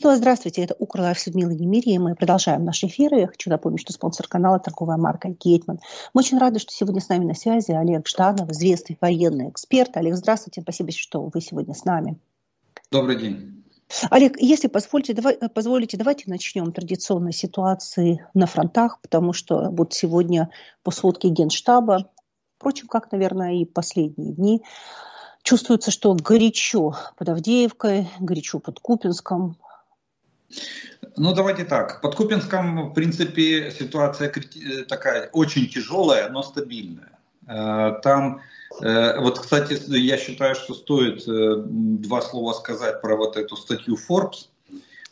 Снова здравствуйте, это Укрлайф с Людмилой Немирией. Мы продолжаем наши эфиры. Я хочу напомнить, что спонсор канала – торговая марка «Гетман». Мы очень рады, что сегодня с нами на связи Олег Жданов, известный военный эксперт. Олег, здравствуйте, спасибо, что вы сегодня с нами. Добрый день. Олег, если позволите, давай, позволите, давайте начнем традиционной ситуации на фронтах, потому что вот сегодня по сводке Генштаба, впрочем, как, наверное, и последние дни, чувствуется, что горячо под Авдеевкой, горячо под Купинском, ну, давайте так. Под Купинском, в принципе, ситуация такая очень тяжелая, но стабильная. Э, там, э, вот, кстати, я считаю, что стоит э, два слова сказать про вот эту статью Forbes,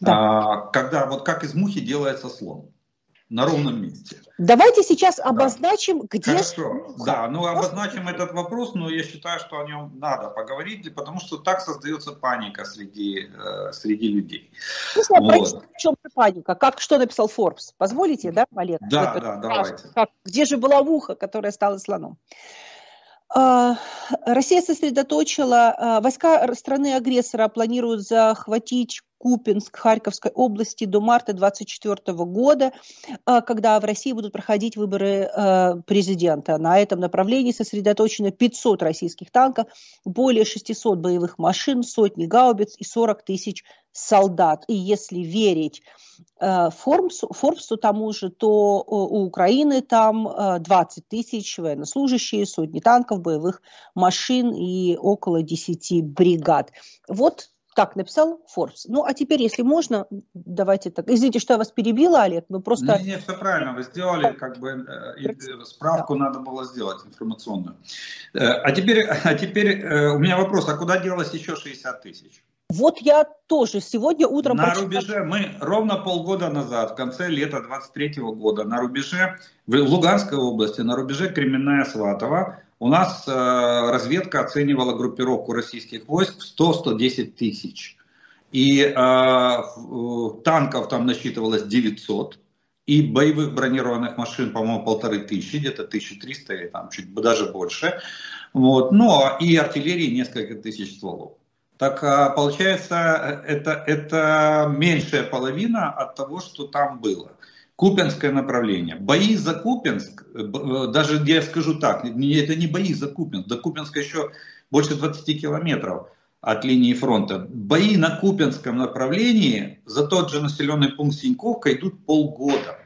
да. А, когда вот как из мухи делается слон на ровном месте. Давайте сейчас обозначим, да. где... Хорошо, да, ну обозначим этот вопрос, но я считаю, что о нем надо поговорить, потому что так создается паника среди, э, среди людей. Ну, вот. В чем паника? Как, что написал Forbes? Позволите, да, Олег? Да, да, давайте. Как, где же была муха, которая стала слоном? А, Россия сосредоточила, а, войска страны-агрессора планируют захватить Купинск Харьковской области до марта 2024 года, а, когда в России будут проходить выборы президента. На этом направлении сосредоточено 500 российских танков, более 600 боевых машин, сотни гаубиц и 40 тысяч солдат. И если верить э, Форбсу, Форбсу тому же, то э, у Украины там 20 э, тысяч военнослужащие, сотни танков, боевых машин и около 10 бригад. Вот так написал Forbes. Ну, а теперь, если можно, давайте так. Извините, что я вас перебила, Олег, но просто... Нет, нет, все правильно, вы сделали, как бы справку да. надо было сделать информационную. А теперь, а теперь у меня вопрос, а куда делось еще 60 тысяч? Вот я тоже сегодня утром... На прочитала... рубеже, мы ровно полгода назад, в конце лета 23 года, на рубеже, в Луганской области, на рубеже Кременная Сватова, у нас э, разведка оценивала группировку российских войск в 100-110 тысяч. И э, танков там насчитывалось 900, и боевых бронированных машин, по-моему, полторы тысячи, где-то 1300 или там чуть даже больше. Вот. Ну, и артиллерии несколько тысяч стволов. Так а, получается, это, это меньшая половина от того, что там было. Купинское направление. Бои за Купинск, э, э, даже я скажу так, это не бои за Купинск, до Купинска еще больше 20 километров от линии фронта. Бои на Купинском направлении за тот же населенный пункт Синьковка идут полгода.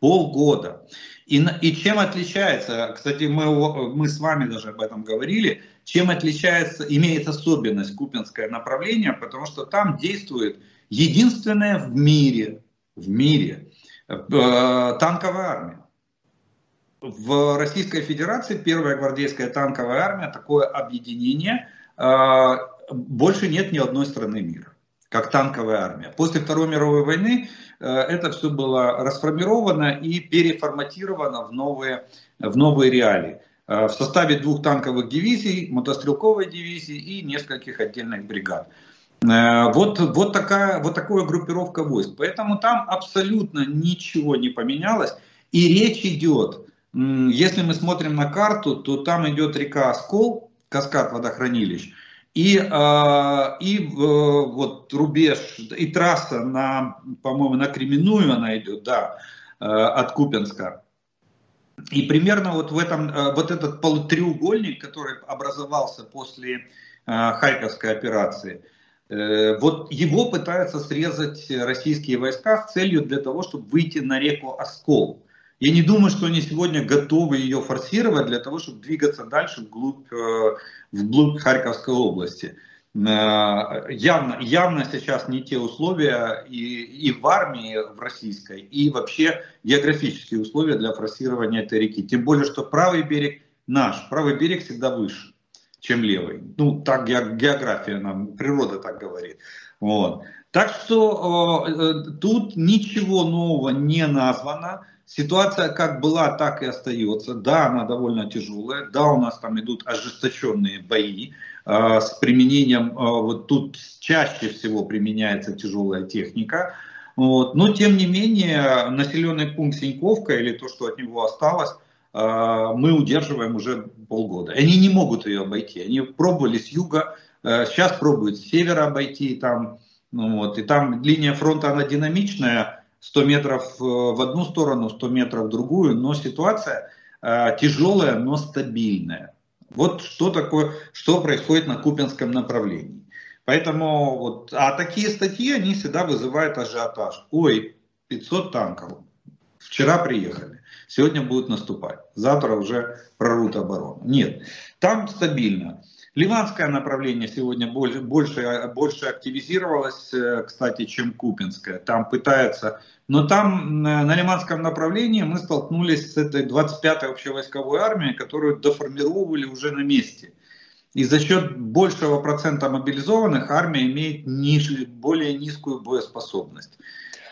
Полгода. И, и чем отличается, кстати, мы, мы с вами даже об этом говорили, чем отличается, имеет особенность купинское направление, потому что там действует единственная в мире, в мире э, танковая армия. В Российской Федерации первая гвардейская танковая армия, такое объединение, э, больше нет ни одной страны мира, как танковая армия. После Второй мировой войны э, это все было расформировано и переформатировано в новые, в новые реалии. Э, в составе двух танковых дивизий, мотострелковой дивизии и нескольких отдельных бригад. Э, вот, вот, такая, вот такая группировка войск. Поэтому там абсолютно ничего не поменялось. И речь идет, если мы смотрим на карту, то там идет река Оскол, каскад водохранилищ, и, э, и вот рубеж, и трасса на, по-моему, на Кременную она идет, да, от Купенска. И примерно вот в этом, э, вот этот полутреугольник, который образовался после э, Харьковской операции, э, вот его пытаются срезать российские войска с целью для того, чтобы выйти на реку Оскол. Я не думаю, что они сегодня готовы ее форсировать для того, чтобы двигаться дальше вглубь, вглубь Харьковской области. Э, явно, явно сейчас не те условия и, и в армии в российской, и вообще географические условия для форсирования этой реки. Тем более, что правый берег наш, правый берег всегда выше, чем левый. Ну, так география нам, природа так говорит. Вот. Так что э, тут ничего нового не названо. Ситуация как была, так и остается. Да, она довольно тяжелая. Да, у нас там идут ожесточенные бои. А, с применением, а, вот тут чаще всего применяется тяжелая техника. Вот. Но тем не менее, населенный пункт Синьковка или то, что от него осталось, а, мы удерживаем уже полгода. Они не могут ее обойти. Они пробовали с юга, сейчас пробуют с севера обойти, там Ну, вот, и там линия фронта, она динамичная, 100 метров в одну сторону, 100 метров в другую, но ситуация э, тяжелая, но стабильная. Вот что такое, что происходит на Купинском направлении. Поэтому вот, а такие статьи, они всегда вызывают ажиотаж. Ой, 500 танков. Вчера приехали, сегодня будут наступать, завтра уже прорвут оборону. Нет, там стабильно. Ливанское направление сегодня больше, больше, больше активизировалось, э, кстати, чем Купинское. Там пытаются... Но там на Лиманском направлении мы столкнулись с этой 25-й общевойсковой армией, которую доформировали уже на месте. И за счет большего процента мобилизованных армия имеет ниже, более низкую боеспособность.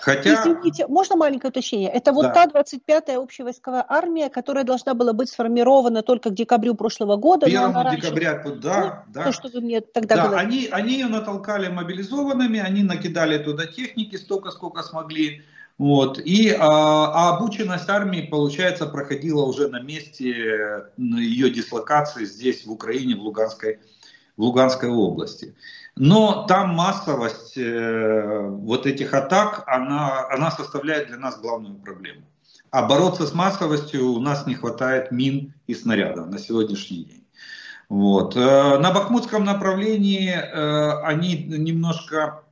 Хотя... Извините, можно маленькое уточнение? Это вот да. та 25-я общевойсковая армия, которая должна была быть сформирована только к декабрю прошлого года. 1 декабря, раньше... да, да. То, что вы мне тогда да, говорили. Они, они ее натолкали мобилизованными, они накидали туда техники столько, сколько смогли. Вот. И а, а обученность армии, получается, проходила уже на месте ее дислокации здесь, в Украине, в Луганской, в Луганской области. Но там массовость э, вот этих атак, она, она составляет для нас главную проблему. А бороться с массовостью у нас не хватает мин и снарядов на сегодняшний день. Вот. Э, на Бахмутском направлении э, они немножко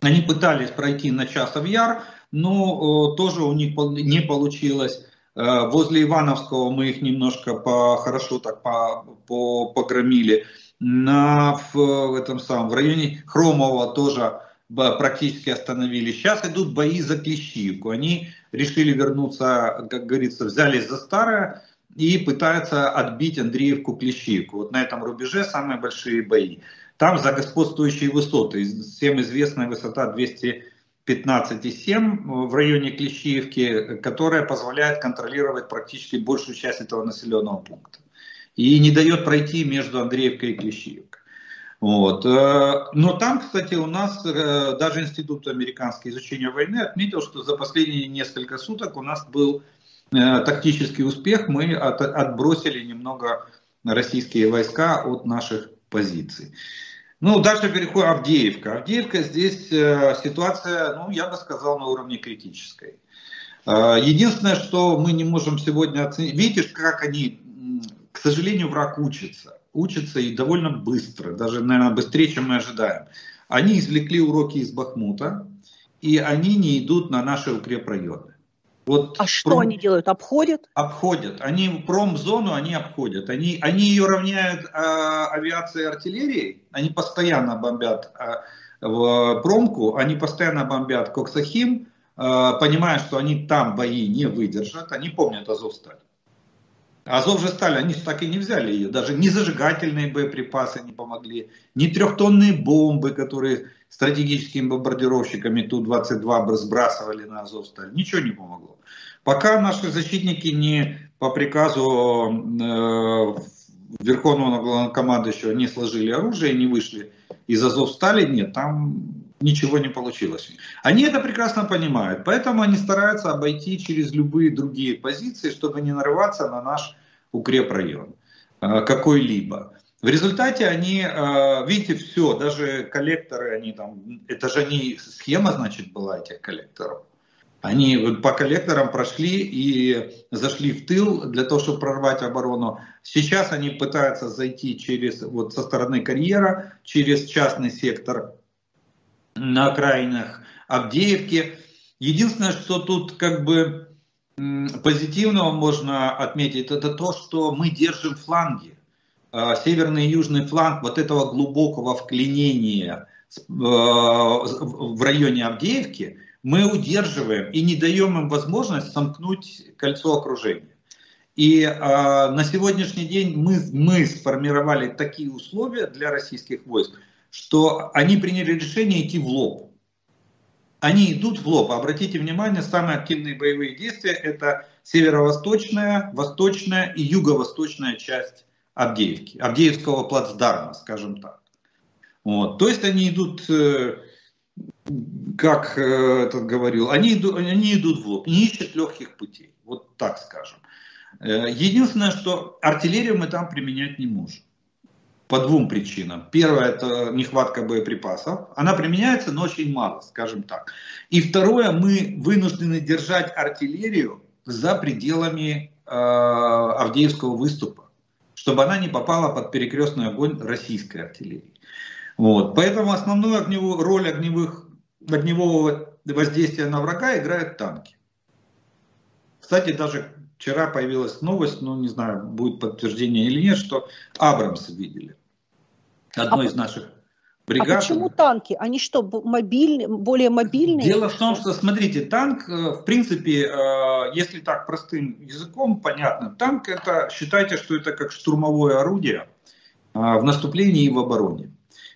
они пытались пройти на Часов Яр, но тоже у них не получилось. Возле Ивановского мы их немножко по, хорошо так по, по, погромили на, в, этом самом, в районе Хромова тоже практически остановили. Сейчас идут бои за Клещиевку. Они решили вернуться, как говорится, взялись за старое и пытаются отбить Андреевку Клещиевку. Вот на этом рубеже самые большие бои. Там за господствующие высоты. Всем известная высота 215,7 в районе Клещиевки, которая позволяет контролировать практически большую часть этого населенного пункта и не дает пройти между Андреевкой и Клещиевкой. Вот. Э, но там, кстати, у нас э, даже Институт американского изучения войны отметил, что за последние несколько суток у нас был э, тактический успех. Мы от, отбросили немного российские войска от наших позиций. Ну, дальше переходим Авдеевка. Авдеевка здесь ситуация, ну, я бы сказал, на уровне критической. Единственное, что мы не можем сегодня оценить, видите, как они к сожалению, враг учится. Учится и довольно быстро, даже, наверное, быстрее, чем мы ожидаем. Они извлекли уроки из Бахмута, и они не идут на наши укрепрайоны. Вот а что пром... они делают? Обходят? Обходят. Они промзону они обходят. Они, они ее равняют а, авиацией и артиллерией. Они постоянно бомбят а, в промку, они постоянно бомбят Коксахим, а, понимая, что они там бои не выдержат. Они помнят Азовсталь. Азов же стали, они так и не взяли ее. Даже ни зажигательные боеприпасы не помогли, ни трехтонные бомбы, которые стратегическими бомбардировщиками Ту-22 сбрасывали на Азовсталь. Ничего не помогло. Пока наши защитники не по приказу э, Верховного Главнокомандующего не сложили оружие, не вышли из Азовстали, нет, там ничего не получилось. Они это прекрасно понимают, поэтому они стараются обойти через любые другие позиции, чтобы не нарываться на наш укрепрайон э, какой-либо. В результате они, э, видите, все, даже коллекторы, они там, это же не схема, значит, была этих коллекторов. Они по коллекторам прошли и зашли в тыл для того, чтобы прорвать оборону. Сейчас они пытаются зайти через, вот со стороны карьера, через частный сектор на окраинах Авдеевки. Единственное, что тут как бы позитивного можно отметить, это то, что мы держим фланги. А, северный и южный фланг вот этого глубокого вклинения э, в районе Авдеевки мы удерживаем и не даем им возможность сомкнуть кольцо окружения. И э, на сегодняшний день мы, мы сформировали такие условия для российских войск, что они приняли решение идти в лоб. Они идут в лоб. Обратите внимание, самые активные боевые действия это северо-восточная, восточная и юго-восточная часть Авдеевки, Авдеевского плацдарма, скажем так. Вот. То есть они идут, э, как э, этот говорил, они идут, они идут в лоб, не ищут легких путей, вот так скажем. Э, единственное, что артиллерию мы там применять не можем. по двум причинам. Первое – это нехватка боеприпасов. Она применяется, но очень мало, скажем так. И второе, мы вынуждены держать артиллерию за пределами э, Авдеевского выступа, чтобы она не попала под перекрестный огонь российской артиллерии. Вот. Поэтому основную огневую, роль огневых, огневого воздействия на врага играют танки. Кстати, даже вчера появилась новость, ну не знаю, будет подтверждение или нет, что Абрамсы видели. Одно а из наших бригад. А почему танки? Они что, мобильные, более мобильные? Дело в том, что, смотрите, танк, э, в принципе, э, если так простым языком понятно, танк это, считайте, что это как штурмовое орудие э, в наступлении и в обороне.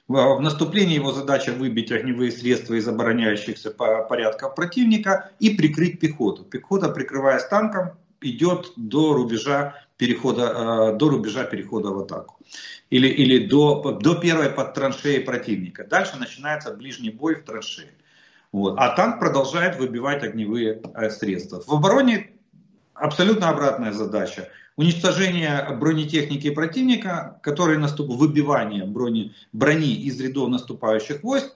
В наступлении его задача выбить огневые средства из обороняющихся порядков противника и прикрыть пехоту. Пехота, прикрываясь танком, идет до рубежа перехода, до рубежа перехода в атаку или, или до, до первой под траншеи противника. Дальше начинается ближний бой в траншеи. Вот. А танк продолжает выбивать огневые э, средства. В обороне абсолютно обратная задача. Уничтожение бронетехники противника, который наступ... выбивание брони... брони из рядов наступающих войск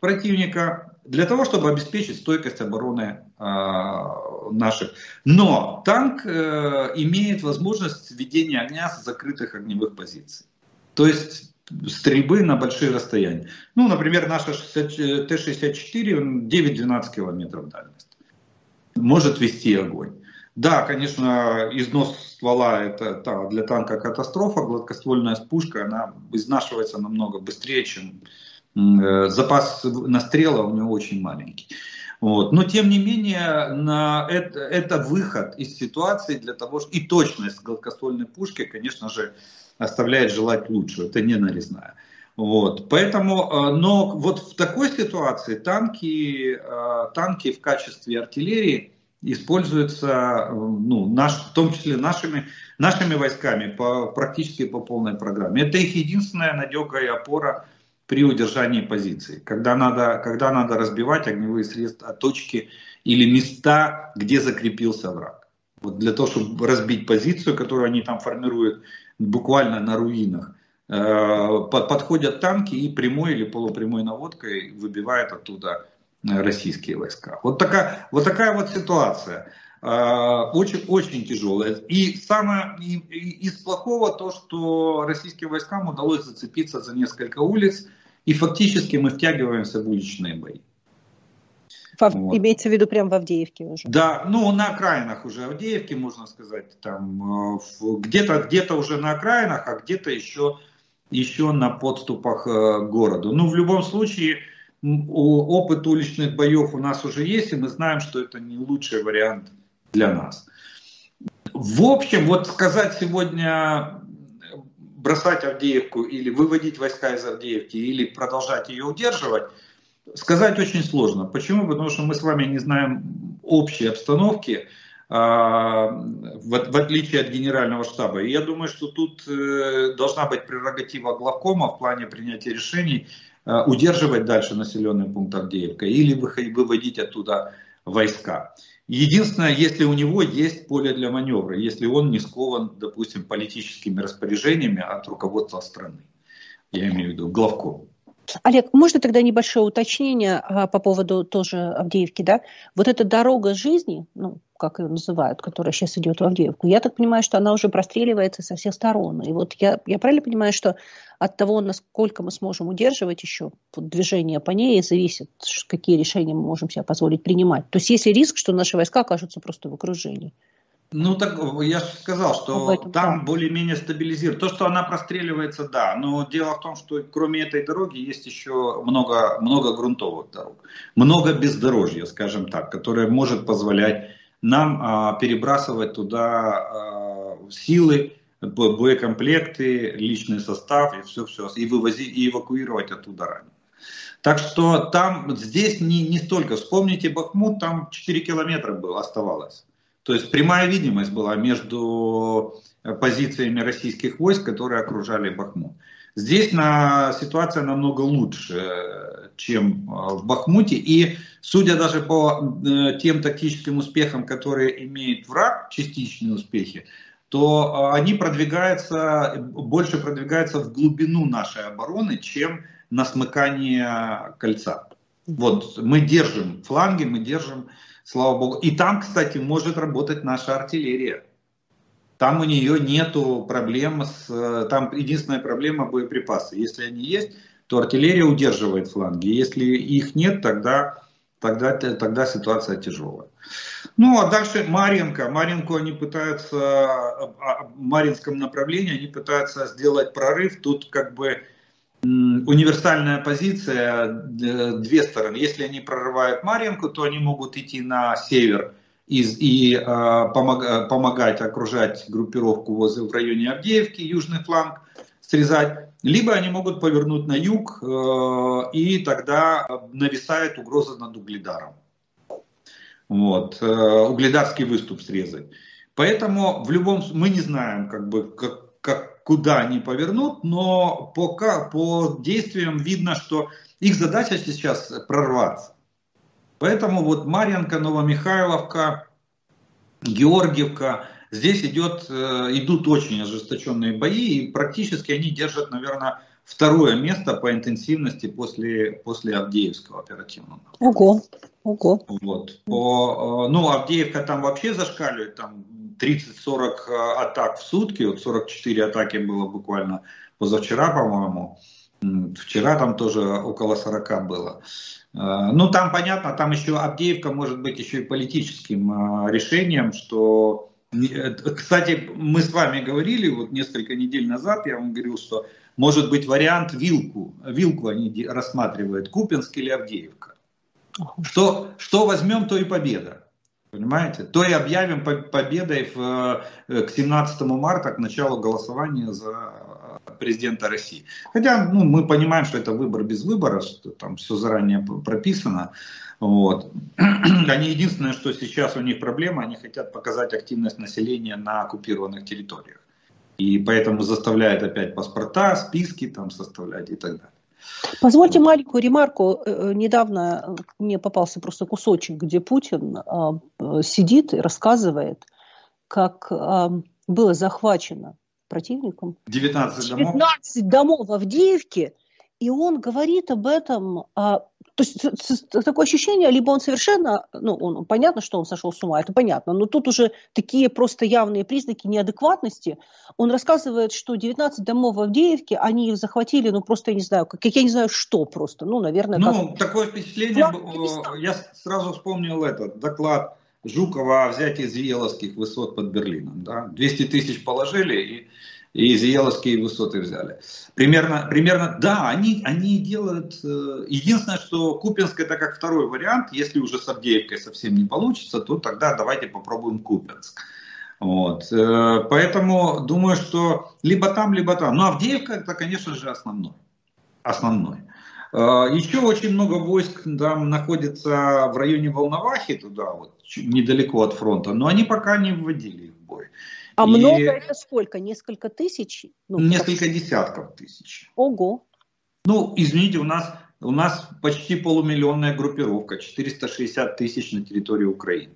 противника для того, чтобы обеспечить стойкость обороны э, наших. Но танк э, имеет возможность ведения огня с закрытых огневых позиций. То есть стрельбы на большие расстояния. Ну, например, наша Т-64 9-12 километров дальность. Может вести огонь. Да, конечно, износ ствола это для танка катастрофа. Гладкоствольная пушка, она изнашивается намного быстрее, чем запас настрела у него очень маленький. Вот. Но тем не менее, на это, это выход из ситуации для того, что и точность гладкоствольной пушки, конечно же, оставляет желать лучшего. Это не нарезная. Вот. Поэтому, э, но вот в такой ситуации танки, э, танки в качестве артиллерии используются, э, ну, наш, в том числе нашими, нашими войсками по, практически по полной программе. Это их единственная надега и опора при удержании позиции. Когда надо, когда надо разбивать огневые средства, точки или места, где закрепился враг. Вот для того, чтобы разбить позицию, которую они там формируют буквально на руинах, э, подходят танки и прямой или полупрямой наводкой выбивают оттуда э, российские войска. Вот такая вот, такая вот ситуация. Э, очень, очень тяжелая. И самое из плохого то, что российским войскам удалось зацепиться за несколько улиц, и фактически мы втягиваемся в уличные бои. Вот. Имеется в виду прямо в Авдеевке уже? Да, ну на окраинах уже Авдеевки, можно сказать, там э, где-то где уже на окраинах, а где-то еще, еще на подступах э, к городу. Ну, в любом случае, опыт уличных боев у нас уже есть, и мы знаем, что это не лучший вариант для нас. В общем, вот сказать сегодня бросать Авдеевку или выводить войска из Авдеевки или продолжать ее удерживать – Сказать очень сложно. Почему? Потому что мы с вами не знаем общей обстановки, а, в, отличие от генерального штаба. И я думаю, что тут э, должна быть прерогатива главкома в плане принятия решений э, удерживать дальше населенный пункт Авдеевка или выводить оттуда войска. Единственное, если у него есть поле для маневра, если он не скован, допустим, политическими распоряжениями от руководства страны. Я имею в виду главком. Олег, можно тогда небольшое уточнение а, по поводу тоже Авдеевки, да? Вот эта дорога жизни, ну, как ее называют, которая сейчас идет в Авдеевку, я так понимаю, что она уже простреливается со всех сторон. И вот я, я правильно понимаю, что от того, насколько мы сможем удерживать еще движение по ней, зависит, какие решения мы можем себе позволить принимать. То есть есть ли риск, что наши войска окажутся просто в окружении? Ну так я же сказал, что этом, там да. более-менее стабилизирует. То, что она простреливается, да. Но дело в том, что кроме этой дороги есть еще много, много грунтовых дорог. Много бездорожья, скажем так, которое может позволять нам а, перебрасывать туда а, силы, боекомплекты, личный состав и все-все, и вывозить, и эвакуировать оттуда ранее. Так что там, здесь не, не столько. Вспомните Бахмут, там 4 километра было, оставалось. То есть прямая видимость была между позициями российских войск, которые окружали Бахмут. Здесь на, ситуация намного лучше, чем э, в Бахмуте. И судя даже по э, тем тактическим успехам, которые имеет враг, частичные успехи, то они продвигаются, больше продвигаются в глубину нашей обороны, чем на смыкание кольца. Вот мы держим фланги, мы держим, слава богу. И там, кстати, может работать наша артиллерия. Там у нее нету проблем с... Там единственная проблема боеприпасы. Если они есть, то артиллерия удерживает фланги. Если их нет, тогда, тогда, тогда ситуация тяжелая. Ну, а дальше Маринка. Маринку они пытаются, в Маринском направлении они пытаются сделать прорыв. Тут как бы универсальная позиция, две стороны. Если они прорывают Маринку, то они могут идти на север и, и э, помог, помогать окружать группировку возле, в районе Авдеевки, южный фланг срезать. Либо они могут повернуть на юг, э, и тогда нависает угроза над Угледаром. Вот, э, угледарский выступ срезать. Поэтому в любом мы не знаем, как бы, как, как, куда они повернут, но пока по действиям видно, что их задача сейчас прорваться. Поэтому вот Марьянка, Новомихайловка, Георгиевка, здесь идет, э, идут очень ожесточенные бои, и практически они держат, наверное, второе место по интенсивности после, после Авдеевского оперативного. Ого, ого. Вот. По, э, ну, Авдеевка там вообще зашкаливает, там 30-40 э, атак в сутки, вот 44 атаки было буквально позавчера, по-моему. Вчера там тоже около 40 было. Э, ну, там понятно, там еще Авдеевка может быть еще и политическим э, решением, что... Кстати, мы с вами говорили вот несколько недель назад, я вам говорил, что может быть вариант вилку. Вилку они рассматривают, Купинск или Авдеевка. Что, что возьмем, то и победа. Понимаете? То и объявим победой в, к 17 марта, к началу голосования за президента России. Хотя ну, мы понимаем, что это выбор без выбора, что там все заранее прописано. Вот. Они единственное, что сейчас у них проблема, они хотят показать активность населения на оккупированных территориях. И поэтому заставляют опять паспорта, списки там составлять и так далее. Позвольте маленькую ремарку. Э, э, недавно мне попался просто кусочек, где Путин сидит и рассказывает, как было захвачено противником. 19 домов? 19 домов в Авдеевке, и он говорит об этом, а, то есть такое ощущение, либо он совершенно, ну, он, понятно, что он сошел с ума, это понятно, но тут уже такие просто явные признаки неадекватности. Он рассказывает, что 19 домов в Авдеевке, они их захватили, ну, просто, я не знаю, как, я не знаю, что просто, ну, наверное, Ну, как... такое впечатление, я сразу вспомнил этот доклад Жукова о взятии Зиеловских высот под Берлином. Да? 200 тысяч положили и, и Зиеловские высоты взяли. Примерно, примерно да, они, они делают... Э, единственное, что Купинск это как второй вариант. Если уже с Авдеевкой совсем не получится, то тогда давайте попробуем Купинск. Вот. Э, поэтому думаю, что либо там, либо там. Но Авдеевка это, конечно же, основной. Основной. А, Еще очень много войск там находится в районе Волновахи, туда вот, недалеко от фронта, но они пока не вводили. А И... много это сколько? Несколько тысяч? Ну, Несколько как... десятков тысяч. Ого. Ну, извините, у нас, у нас почти полумиллионная группировка, 460 тысяч на территории Украины.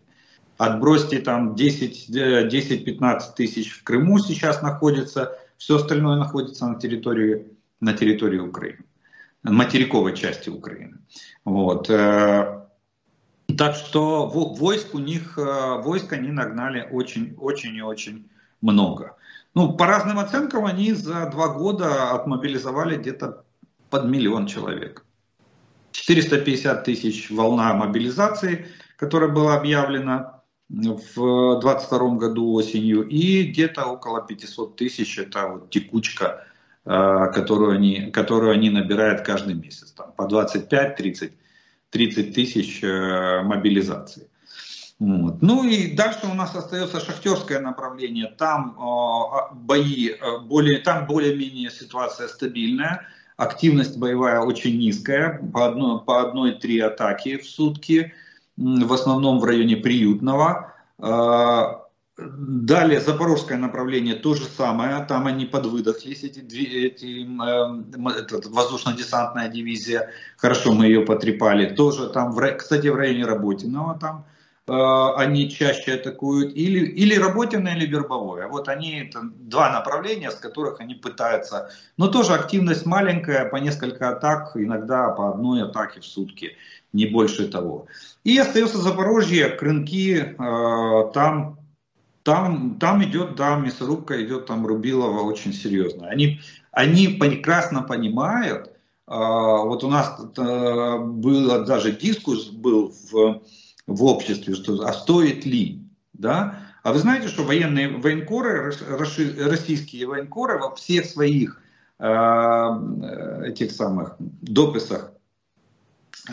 Отбросьте там 10-15 э, тысяч в Крыму сейчас находится, все остальное находится на территории, на территории Украины материковой части Украины. Вот. Э, так что войск у них, э, войск они нагнали очень, очень и очень много. Ну, по разным оценкам, они за два года отмобилизовали где-то под миллион человек. 450 тысяч волна мобилизации, которая была объявлена в 2022 году осенью, и где-то около 500 тысяч, это вот текучка Э, которую они, которую они набирают каждый месяц. Там, по 25-30 30 тысяч э, мобилизаций. Вот. Ну и дальше у нас остается шахтерское направление. Там э, бои, э, более, там более-менее ситуация стабильная. Активность боевая очень низкая, по одной, по одной-три атаки в сутки, в основном в районе Приютного. Э, Далее запорожское направление то же самое, там они подвыдохлись, эти, эти, э, воздушно-десантная дивизия, хорошо мы ее потрепали, тоже там, кстати, в районе Работиного там они чаще атакуют, или, или работенное, или вербовое. Вот они, это два направления, с которых они пытаются, но тоже активность маленькая, по несколько атак, иногда по одной атаке в сутки, не больше того. И остается Запорожье, Крынки, э, там, там, там идет, да, мясорубка идет, там Рубилова очень серьезно. Они, они прекрасно понимают, э, вот у нас был даже дискус был в в обществе, что, а стоит ли, да? А вы знаете, что военные военкоры, российские военкоры во всех своих э, этих самых дописах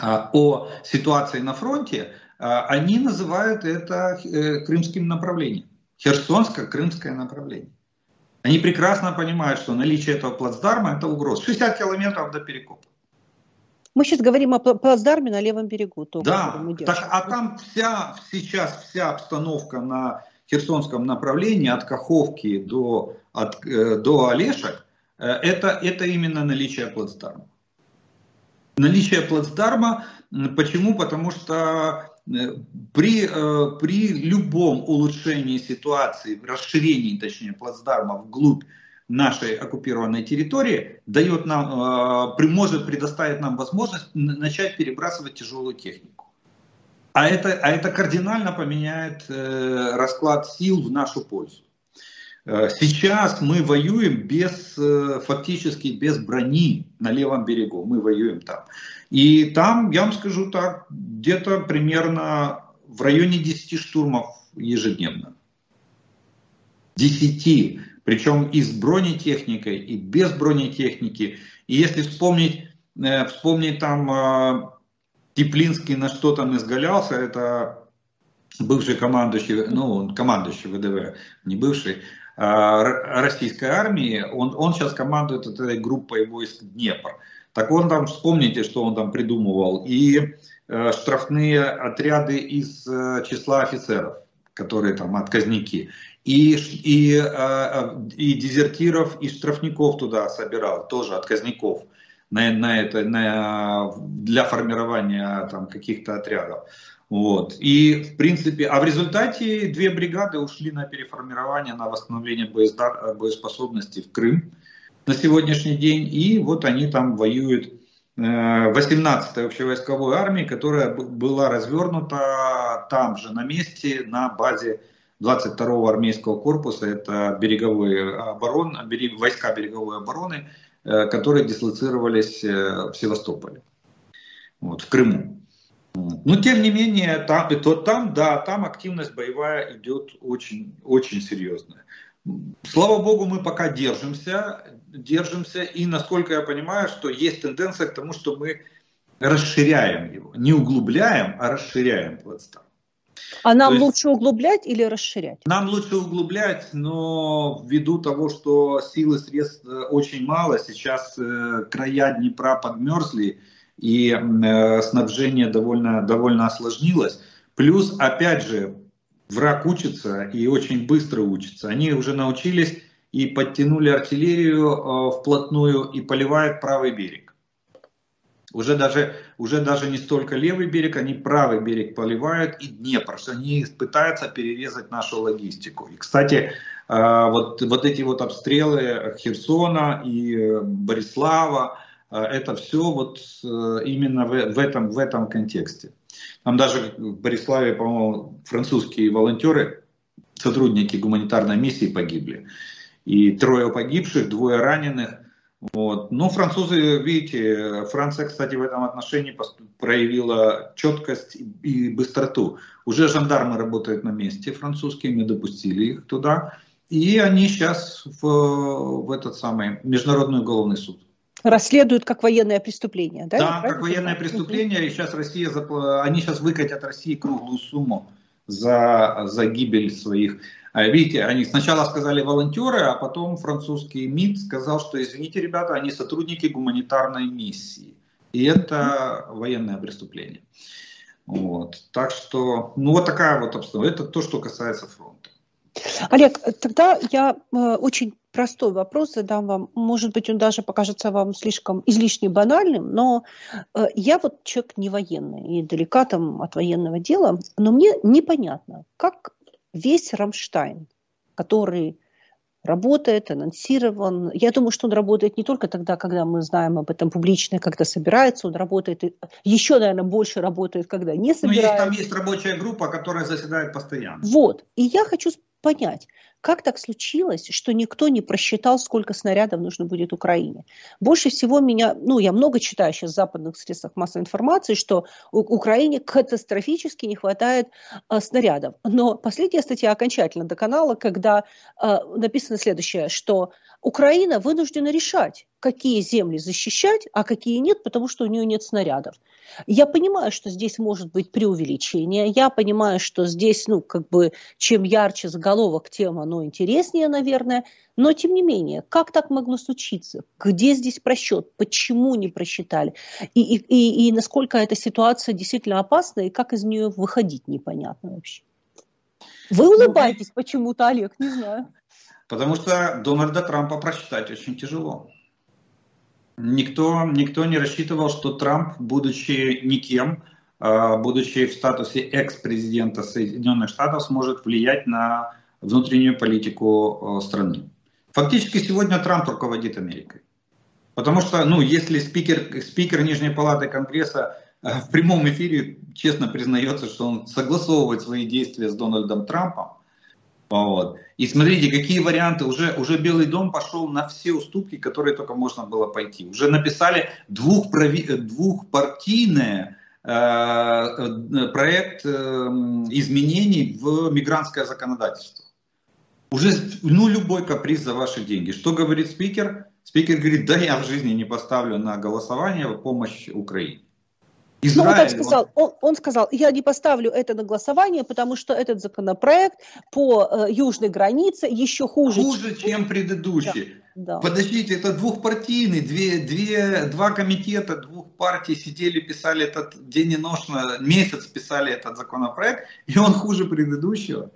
э, о ситуации на фронте, э, они называют это э, крымским направлением, Херсонско-крымское направление. Они прекрасно понимают, что наличие этого плацдарма – это угроза. 60 километров до Перекопа. Мы сейчас говорим о плацдарме на левом берегу. То, да, так, а там вся, сейчас вся обстановка на Херсонском направлении от Каховки до, от, э, до Олешек, э, это, это именно наличие плацдарма. Наличие плацдарма, почему? Потому что э, при, при любом улучшении ситуации, расширении, точнее, плацдарма вглубь нашей оккупированной территории дает нам, э, может предоставить нам возможность начать перебрасывать тяжелую технику. А это, а это кардинально поменяет э, расклад сил в нашу пользу. Э, сейчас мы воюем без, фактически без брони на левом берегу. Мы воюем там. И там, я вам скажу так, где-то примерно в районе 10 штурмов ежедневно. 10 причем и с бронетехникой, и без бронетехники. И если вспомнить, э, вспомнить там э, Теплинский на что там изгалялся, это бывший командующий, ну, он командующий ВДВ, не бывший, а российской армии, он, он сейчас командует этой группой войск Днепр. Так он там, вспомните, что он там придумывал, и э, штрафные отряды из э, числа офицеров, которые там отказники и, и, а, и дезертиров, и штрафников туда собирал, тоже отказников на, на это, на, для формирования там, каких-то отрядов. Вот. И в принципе, а в результате две бригады ушли на переформирование, на восстановление боеспособности в Крым на сегодняшний день. И вот они там воюют 18-й э, общевойсковой армии, которая была развернута там же на месте, на базе 22-го армейского корпуса, это береговые обороны, войска береговой обороны, э, которые дислоцировались э, в Севастополе, вот, в Крыму. Но тем не менее, там, то там, да, там активность боевая идет очень, очень серьезная. Слава богу, мы пока держимся, держимся, и насколько я понимаю, что есть тенденция к тому, что мы расширяем его, не углубляем, а расширяем плацдарм. А нам есть, лучше углублять или расширять? Нам лучше углублять, но ввиду того, что силы средств э, очень мало, сейчас э, края Днепра подмерзли, и э, снабжение довольно, довольно осложнилось. Плюс, опять же, враг учится и очень быстро учится. Они уже научились и подтянули артиллерию э, вплотную и поливают правый берег. Уже даже, уже даже не столько левый берег, они правый берег поливают и Днепр, что они пытаются перерезать нашу логистику. И, кстати, э, вот, вот эти вот обстрелы Херсона и э, Борислава, э, это все вот именно в, в, этом, в этом контексте. Там даже в Бориславе, по-моему, французские волонтеры, сотрудники гуманитарной миссии погибли. И трое погибших, двое раненых. Вот. Но французы, видите, Франция, кстати, в этом отношении проявила четкость и быстроту. Уже жандармы работают на месте французские, мы допустили их туда. И они сейчас в, в этот самый Международный уголовный суд. Расследуют как военное преступление, да? Да, как военное преступление. И сейчас Россия, они сейчас выкатят России круглую сумму за, за гибель своих видите, они сначала сказали волонтеры, а потом французский МИД сказал, что извините, ребята, они сотрудники гуманитарной миссии. И это военное преступление. Вот. Так что, ну вот такая вот обстановка. Это то, что касается фронта. Олег, тогда я э, очень простой вопрос задам вам. Может быть, он даже покажется вам слишком излишне банальным, но э, я вот человек не военный и далека там от военного дела, но мне непонятно, как весь Рамштайн, который работает, анонсирован. Я думаю, что он работает не только тогда, когда мы знаем об этом публично, когда собирается, он работает, еще, наверное, больше работает, когда не собирается. Ну, есть, там есть рабочая группа, которая заседает постоянно. Вот. И я хочу понять, как так случилось, что никто не просчитал, сколько снарядов нужно будет Украине? Больше всего меня, ну, я много читаю сейчас в западных средствах массовой информации, что Украине катастрофически не хватает э, снарядов. Но последняя статья окончательно до канала, когда э, написано следующее, что Украина вынуждена решать, какие земли защищать, а какие нет, потому что у нее нет снарядов. Я понимаю, что здесь может быть преувеличение, я понимаю, что здесь, ну, как бы, чем ярче заголовок, тем оно интереснее, наверное, но тем не менее, как так могло случиться? Где здесь просчет? Почему не просчитали? И, и, и, и насколько эта ситуация действительно опасна, и как из нее выходить непонятно вообще. Вы ну, улыбаетесь почему-то, Олег, не знаю. Потому что Дональда Трампа просчитать очень тяжело. Никто, никто не рассчитывал, что Трамп, будучи никем, а, будучи в статусе экс-президента Соединенных Штатов, сможет влиять на внутреннюю политику а, страны. Фактически сегодня Трамп руководит Америкой. Потому что, ну, если спикер, спикер Нижней Палаты Конгресса а, в прямом эфире честно признается, что он согласовывает свои действия с Дональдом Трампом, вот. И смотрите, какие варианты. Уже, уже Белый дом пошел на все уступки, которые только можно было пойти. Уже написали двухпрови, двухпартийное э, э, проект э, изменений в мигрантское законодательство. Уже ну, любой каприз за ваши деньги. Что говорит спикер? Спикер говорит, да я в жизни не поставлю на голосование помощь Украине. Израиль, ну, он так сказал, он, он сказал, я не поставлю это на голосование, потому что этот законопроект по э, южной границе еще хуже. Хуже, чем, чем предыдущий. Да, да. Подождите, это двухпартийный, две, две, два комитета двух партий сидели, писали этот день и ночь, месяц писали этот законопроект, и он хуже предыдущего.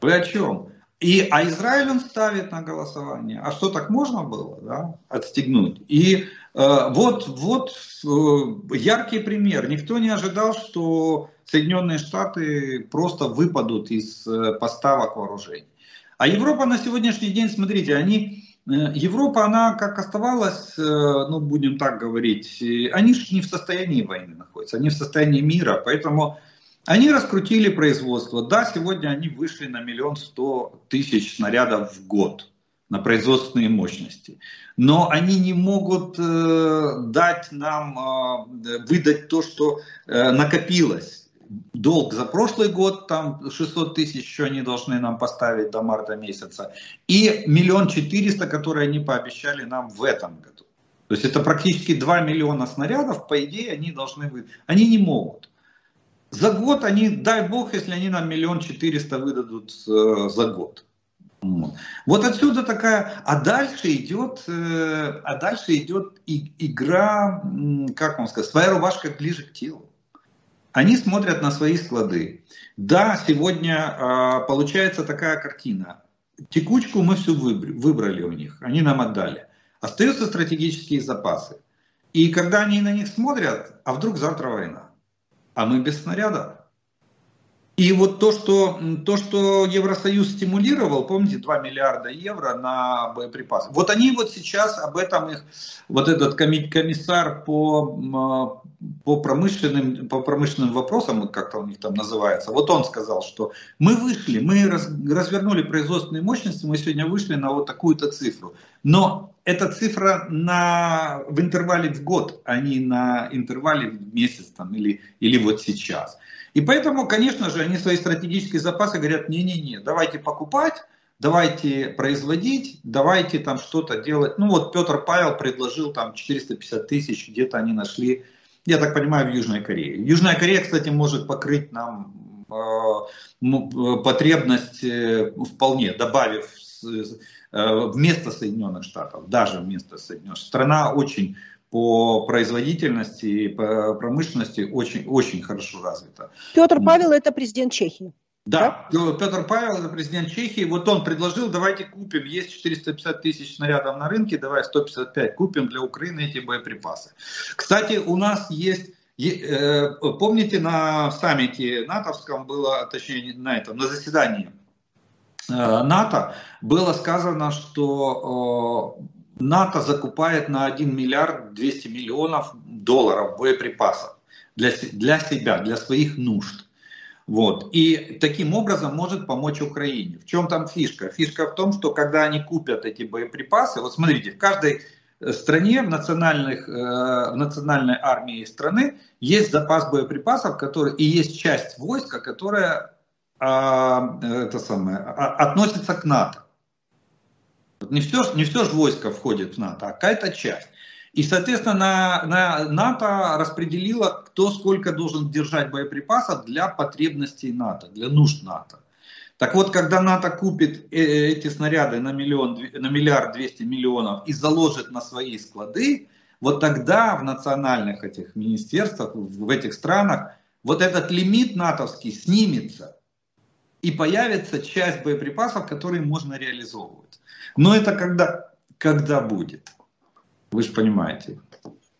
Вы о чем? И, а Израиль он ставит на голосование. А что так можно было, да, отстегнуть? И вот, вот э, яркий пример. Никто не ожидал, что Соединенные Штаты просто выпадут из э, поставок вооружений. А Европа на сегодняшний день, смотрите, они, э, Европа, она как оставалась, э, ну будем так говорить, они же не в состоянии войны находятся, они в состоянии мира, поэтому они раскрутили производство. Да, сегодня они вышли на миллион сто тысяч снарядов в год на производственные мощности. Но они не могут э, дать нам, э, выдать то, что э, накопилось. Долг за прошлый год, там 600 тысяч еще они должны нам поставить до марта месяца. И миллион четыреста, которые они пообещали нам в этом году. То есть это практически 2 миллиона снарядов, по идее, они должны выдать. Они не могут. За год они, дай бог, если они нам миллион четыреста выдадут э, за год. Вот отсюда такая, а дальше идет, э, а дальше идет игра, как вам сказать, своя рубашка ближе к телу. Они смотрят на свои склады. Да, сегодня э, получается такая картина. Текучку мы всю выбрали у них, они нам отдали. Остаются стратегические запасы. И когда они на них смотрят, а вдруг завтра война? а мы без снарядов. И вот то что, то, что Евросоюз стимулировал, помните, 2 миллиарда евро на боеприпасы. Вот они вот сейчас об этом, их, вот этот комиссар по, по, промышленным, по промышленным вопросам, как-то у них там называется, вот он сказал, что мы вышли, мы раз, развернули производственные мощности, мы сегодня вышли на вот такую-то цифру. Но эта цифра на, в интервале в год, а не на интервале в месяц там, или, или вот сейчас. И поэтому, конечно же, они свои стратегические запасы говорят, не-не-не, давайте покупать, давайте производить, давайте там что-то делать. Ну вот Петр Павел предложил там 450 тысяч, где-то они нашли, я так понимаю, в Южной Корее. Южная Корея, кстати, может покрыть нам э, потребность э, вполне, добавив э, вместо Соединенных Штатов, даже вместо Соединенных Штатов. Страна очень по производительности и по промышленности очень, очень хорошо развита. Петр Павел – это президент Чехии. Да, да, Петр Павел, это президент Чехии, вот он предложил, давайте купим, есть 450 тысяч снарядов на рынке, давай 155 купим для Украины эти боеприпасы. Кстати, у нас есть э, Помните, на саммите натовском было, точнее, на этом, на заседании э, НАТО было сказано, что э, НАТО закупает на 1 миллиард 200 миллионов долларов боеприпасов для, для себя, для своих нужд. Вот. И таким образом может помочь Украине. В чем там фишка? Фишка в том, что когда они купят эти боеприпасы, вот смотрите, в каждой э, стране, в, национальных, э, в национальной армии страны есть запас боеприпасов, который, и есть часть войска, которая а, это самое, а, относится к НАТО. Не все, не все же войско входит в НАТО, а какая-то часть. И, соответственно, на, на НАТО распределила, кто сколько должен держать боеприпасов для потребностей НАТО, для нужд НАТО. Так вот, когда НАТО купит э, эти снаряды на, миллион, на миллиард двести миллионов и заложит на свои склады, вот тогда в национальных этих министерствах, в этих странах, вот этот лимит натовский снимется. И появится часть боеприпасов, которые можно реализовывать. Но это когда, когда будет. Вы же понимаете.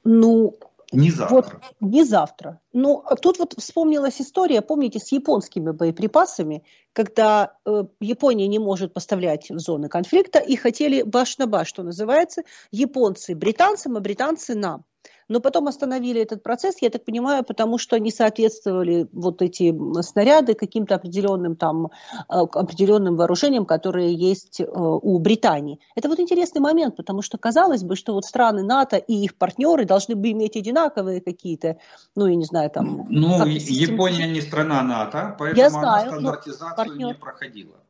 Ну, не завтра. Вот, не завтра. Ну, тут вот вспомнилась история, помните, с японскими боеприпасами, когда э, Япония не может поставлять в зоны конфликта и хотели баш на баш, что называется, японцы британцам, а британцы нам но потом остановили этот процесс, я так понимаю, потому что не соответствовали вот эти снаряды каким-то определенным там, э, определенным вооружениям, которые есть э, у Британии. Это вот интересный момент, потому что казалось бы, что вот страны НАТО и их партнеры должны бы иметь одинаковые какие-то, ну, я не знаю, там... Ну, Япония не страна НАТО, поэтому я знаю, она стандартизацию партнер... не проходила.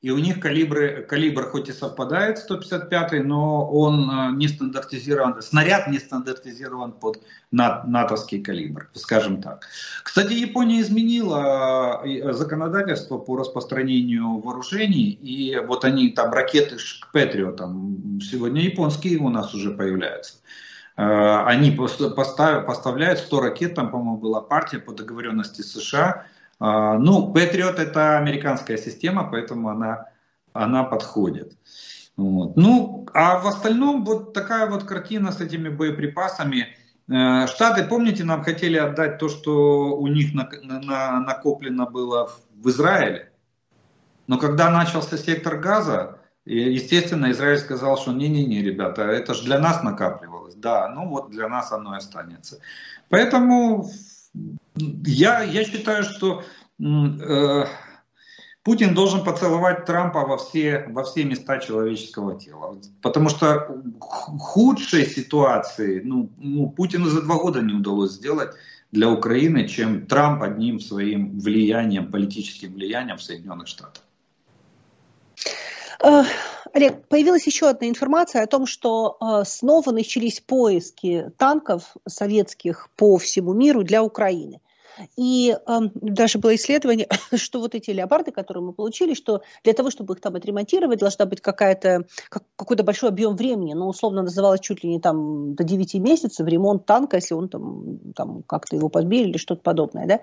И у них калибры, калибр хоть и совпадает 155, но он э, не стандартизирован, снаряд не стандартизирован под натовский калибр, скажем так. Кстати, Япония изменила э, законодательство по распространению вооружений, и вот они там ракеты к Патриотам, сегодня японские у нас уже появляются. Э, они поставляют 100 ракет, там, по-моему, была партия по договоренности США, ну, Patriot это американская система, поэтому она, она подходит. Вот. Ну, а в остальном вот такая вот картина с этими боеприпасами. Э, Штаты, помните, нам хотели отдать то, что у них на, на, накоплено было в Израиле. Но когда начался сектор газа, естественно, Израиль сказал, что не-не-не, ребята, это же для нас накапливалось. Да, ну вот для нас оно и останется. Поэтому я, я считаю, что э, Путин должен поцеловать Трампа во все, во все места человеческого тела. Потому что худшей ситуации ну, ну, Путину за два года не удалось сделать для Украины, чем Трамп одним своим влиянием, политическим влиянием в Соединенных Штатах. Э, Олег, появилась еще одна информация о том, что э, снова начались поиски танков советских по всему миру для Украины. И э, даже было исследование, что вот эти леопарды, которые мы получили, что для того, чтобы их там отремонтировать, должна быть какая-то, как, какой-то большой объем времени, ну, условно называлось чуть ли не там до 9 месяцев ремонт танка, если он там, там как-то его подбили или что-то подобное, да.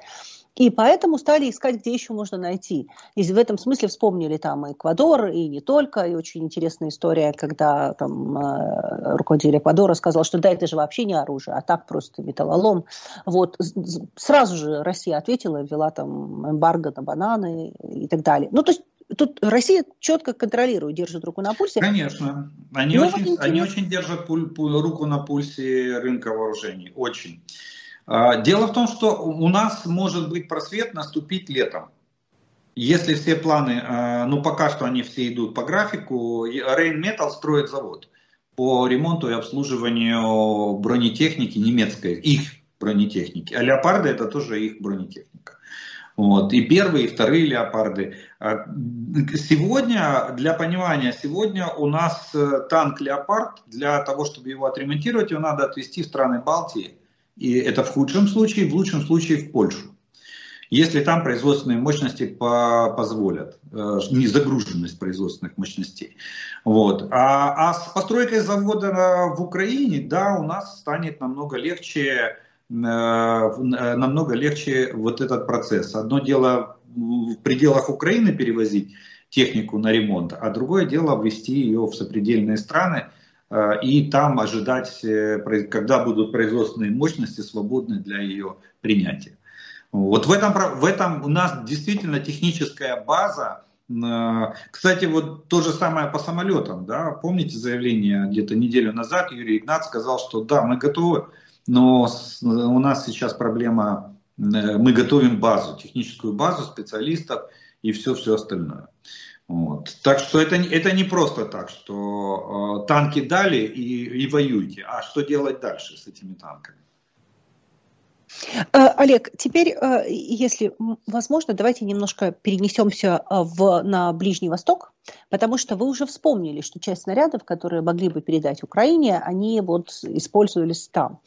И поэтому стали искать, где еще можно найти. И в этом смысле вспомнили там Эквадор, и не только. И очень интересная история, когда там э, руководитель Эквадора сказал, что да, это же вообще не оружие, а так просто металлолом. Вот. Сразу же Россия ответила, ввела там эмбарго на бананы и так далее. Ну, то есть Тут Россия четко контролирует, держит руку на пульсе. Конечно. Они, ну, очень, они очень держат пуль, пуль, руку на пульсе рынка вооружений. Очень. А, дело в том, что у нас может быть просвет наступить летом. Если все планы, а, ну пока что они все идут по графику, Rain Metal строит завод по ремонту и обслуживанию бронетехники немецкой, их бронетехники. А леопарды это тоже их бронетехника. Вот. И первые, и вторые леопарды. А, сегодня, для понимания, сегодня у нас э, танк леопард, для того, чтобы его отремонтировать, его надо отвезти в страны Балтии и это в худшем случае, в лучшем случае в Польшу. Если там производственные мощности по позволят, э, не загруженность производственных мощностей. Вот. А, а с постройкой завода в Украине, да, у нас станет намного легче намного легче вот этот процесс. Одно дело в пределах Украины перевозить технику на ремонт, а другое дело ввести ее в сопредельные страны и там ожидать, когда будут производственные мощности свободны для ее принятия. Вот в этом, в этом у нас действительно техническая база. Э, кстати, вот то же самое по самолетам. Да? Помните заявление где-то неделю назад Юрий Игнат сказал, что да, мы готовы, но у нас сейчас проблема, э, мы готовим базу, техническую базу специалистов и все-все остальное. Вот. Так что это, это не просто так, что э, танки дали и, и воюйте, а что делать дальше с этими танками? Э, Олег, теперь, э, если возможно, давайте немножко перенесемся э, в, на Ближний Восток, потому что вы уже вспомнили, что часть снарядов, которые могли бы передать Украине, они вот использовались там.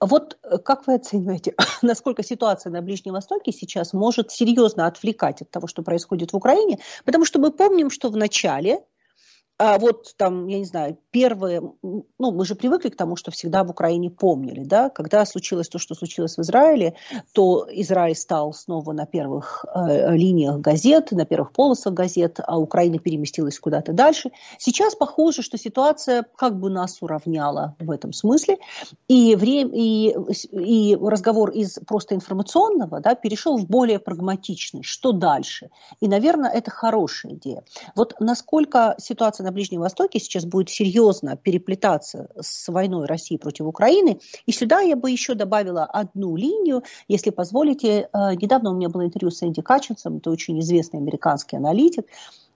Вот как вы оцениваете, насколько ситуация на Ближнем Востоке сейчас может серьезно отвлекать от того, что происходит в Украине? Потому что мы помним, что в начале а вот там, я не знаю, первые, ну, мы же привыкли к тому, что всегда в Украине помнили, да, когда случилось то, что случилось в Израиле, то Израиль стал снова на первых э, линиях газет, на первых полосах газет, а Украина переместилась куда-то дальше. Сейчас похоже, что ситуация как бы нас уравняла в этом смысле, и, время, и, и разговор из просто информационного, да, перешел в более прагматичный, что дальше. И, наверное, это хорошая идея. Вот насколько ситуация на Ближнем Востоке сейчас будет серьезно переплетаться с войной России против Украины. И сюда я бы еще добавила одну линию, если позволите. Э, недавно у меня было интервью с Энди Качинсом, это очень известный американский аналитик,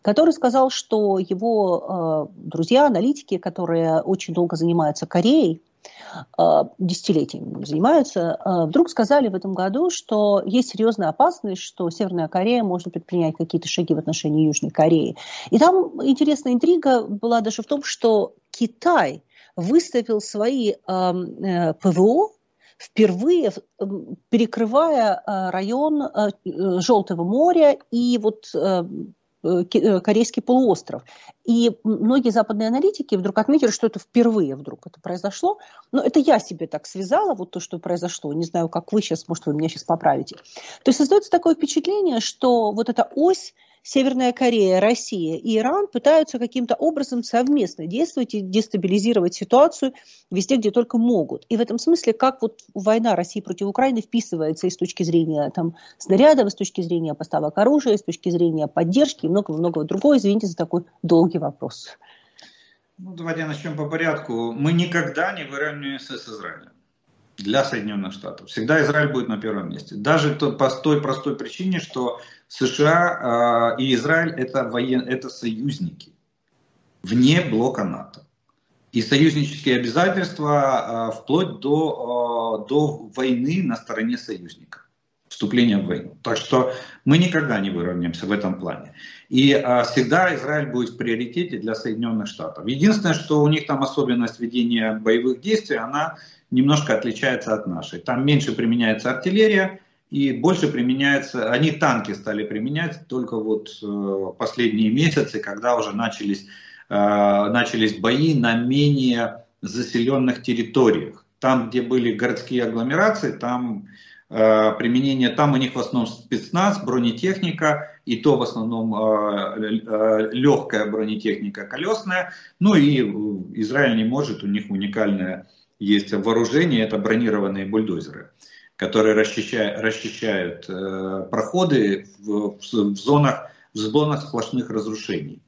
который сказал, что его э, друзья, аналитики, которые очень долго занимаются Кореей, десятилетиями занимаются, э, вдруг сказали в этом году, что есть серьезная опасность, что Северная Корея может предпринять какие-то шаги в отношении Южной Кореи. И там интересная интрига была даже в том, что Китай выставил свои эм, э, ПВО впервые перекрывая район Желтого моря и вот Э, э, корейский полуостров. И многие западные аналитики вдруг отметили, что это впервые вдруг это произошло. Но это я себе так связала, вот то, что произошло. Не знаю, как вы сейчас, может, вы меня сейчас поправите. То есть создается такое впечатление, что вот эта ось Северная Корея, Россия и Иран пытаются каким-то образом совместно действовать и дестабилизировать ситуацию везде, где только могут. И в этом смысле, как вот война России против Украины вписывается и с точки зрения там, снарядов, и с точки зрения поставок оружия, и с точки зрения поддержки и много-много другого. Извините за такой долгий вопрос. Ну, давайте начнем по порядку. Мы никогда не выравниваемся с Израилем для Соединенных Штатов. Всегда Израиль будет на первом месте. Даже то, по той простой причине, что США э, и Израиль это, воен, это союзники вне блока НАТО. И союзнические обязательства э, вплоть до, э, до войны на стороне союзника вступления в войну. Так что мы никогда не выровняемся в этом плане. И а, всегда Израиль будет в приоритете для Соединенных Штатов. Единственное, что у них там особенность ведения боевых действий, она немножко отличается от нашей. Там меньше применяется артиллерия и больше применяется, они танки стали применять только вот э, последние месяцы, когда уже начались, э, начались бои на менее заселенных территориях. Там, где были городские агломерации, там э, применение, там у них в основном спецназ, бронетехника, и то в основном легкая бронетехника колесная. Ну и Израиль не может, у них уникальная есть вооружение, это бронированные бульдозеры, которые расчищают, расчищают э, проходы в, в, зонах, в зонах сплошных разрушений,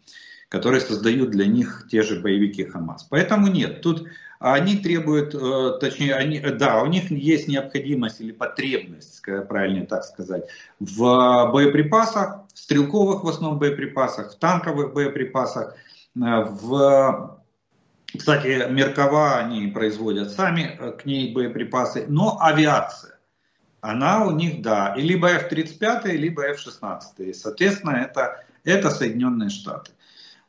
которые создают для них те же боевики Хамас. Поэтому нет, тут они требуют, э, точнее, они, да, у них есть необходимость или потребность, правильнее так сказать, в боеприпасах, в стрелковых в основном боеприпасах, в танковых боеприпасах, э, в кстати, Меркова они производят сами э, к ней боеприпасы, но авиация, она у них, да, и либо F-35, либо F-16. Соответственно, это, это Соединенные Штаты.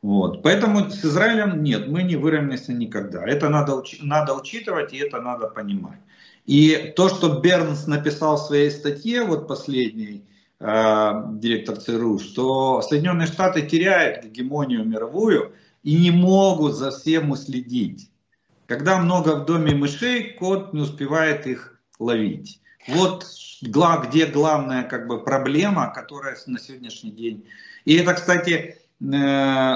Вот. Поэтому с Израилем нет, мы не выровняемся никогда. Это надо, надо учитывать и это надо понимать. И то, что Бернс написал в своей статье, вот последний э, директор ЦРУ, что Соединенные Штаты теряют гегемонию мировую – и не могут за всем уследить. Когда много в доме мышей, кот не успевает их ловить. Вот где главная как бы проблема, которая на сегодняшний день. И это, кстати, э,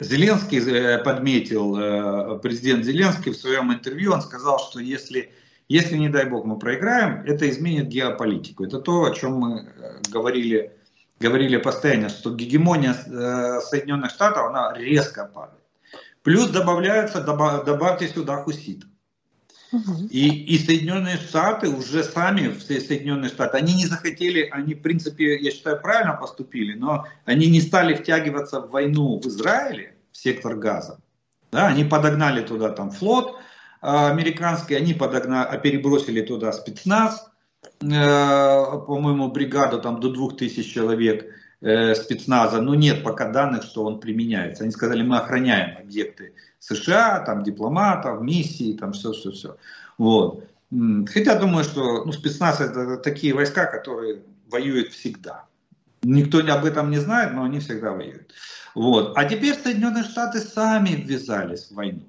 Зеленский э, подметил, э, президент Зеленский в своем интервью, он сказал, что если, если не дай бог мы проиграем, это изменит геополитику. Это то, о чем мы говорили, говорили постоянно, что гегемония Соединенных Штатов, она резко падает. Плюс добавляется, добавьте сюда хуситов. И, и Соединенные Штаты уже сами, все Соединенные Штаты, они не захотели, они в принципе, я считаю, правильно поступили, но они не стали втягиваться в войну в Израиле, в сектор газа. Да, они подогнали туда там флот э, американский, они подогнали, перебросили туда спецназ, э, по-моему, бригаду там до 2000 человек э, спецназа, но нет пока данных, что он применяется. Они сказали, мы охраняем объекты США, там дипломатов, миссии, там все-все-все. Вот. Хотя думаю, что ну, спецназ это такие войска, которые воюют всегда. Никто об этом не знает, но они всегда воюют. Вот. А теперь Соединенные Штаты сами ввязались в войну.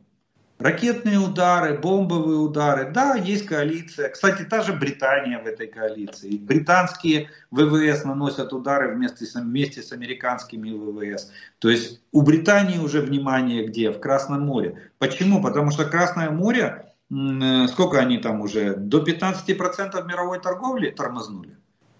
Ракетные удары, бомбовые удары. Да, есть коалиция. Кстати, та же Британия в этой коалиции. Британские ВВС наносят удары вместе с, вместе с американскими ВВС. То есть у Британии уже внимание где? В Красном море. Почему? Потому что Красное море, э, сколько они там уже? До 15% мировой торговли тормознули.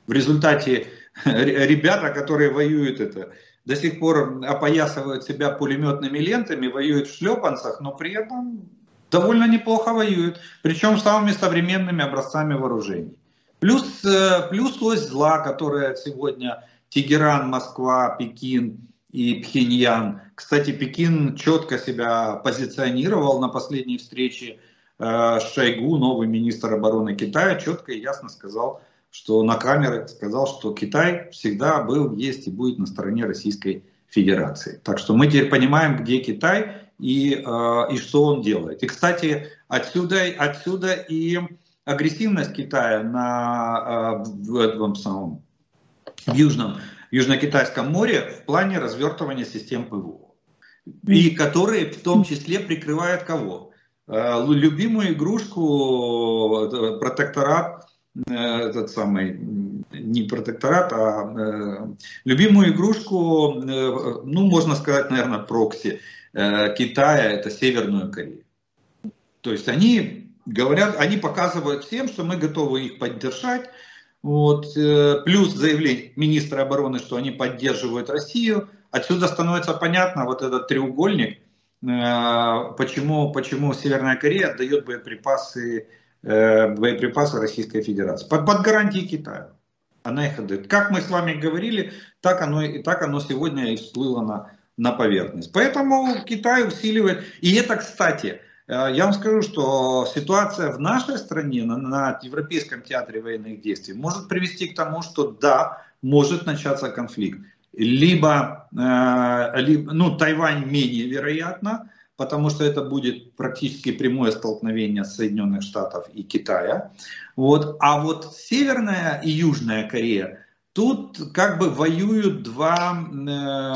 В результате ребята, которые воюют это, до сих пор опоясывают себя пулеметными лентами, воюют в шлепанцах, но при этом довольно неплохо воюют, причем самыми современными образцами вооружений. Плюс, э, плюс ось зла, которая сегодня Тегеран, Москва, Пекин и Пхеньян. Кстати, Пекин четко себя позиционировал на последней встрече э, Шойгу, новый министр обороны Китая, четко и ясно сказал, что на камеры сказал, что Китай всегда был, есть и будет на стороне Российской Федерации. Так что мы теперь понимаем, где Китай и, э, и что он делает. И, кстати, отсюда, отсюда и агрессивность Китая на, э, в этом самом в Южном, Южно-Китайском море в плане развертывания систем ПВО. И которые в том числе прикрывают кого? Э, любимую игрушку протекторат этот самый, не протекторат, а э, любимую игрушку, э, ну, можно сказать, наверное, прокси э, Китая, это Северную Корею. То есть они говорят, они показывают всем, что мы готовы их поддержать. Вот, э, плюс заявление министра обороны, что они поддерживают Россию. Отсюда становится понятно вот этот треугольник, э, почему, почему Северная Корея отдает боеприпасы Э, боеприпасы Российской Федерации. Под, под гарантией Китая. Она их отдает. Как мы с вами говорили, так оно, и так оно сегодня и всплыло на, на поверхность. Поэтому Китай усиливает. И это, кстати, э, я вам скажу, что ситуация в нашей стране, на, на Европейском театре военных действий, может привести к тому, что да, может начаться конфликт. Либо, э, либо ну, Тайвань менее вероятно, потому что это будет практически прямое столкновение Соединенных Штатов и Китая. Вот. А вот Северная и Южная Корея, тут как бы воюют два, э,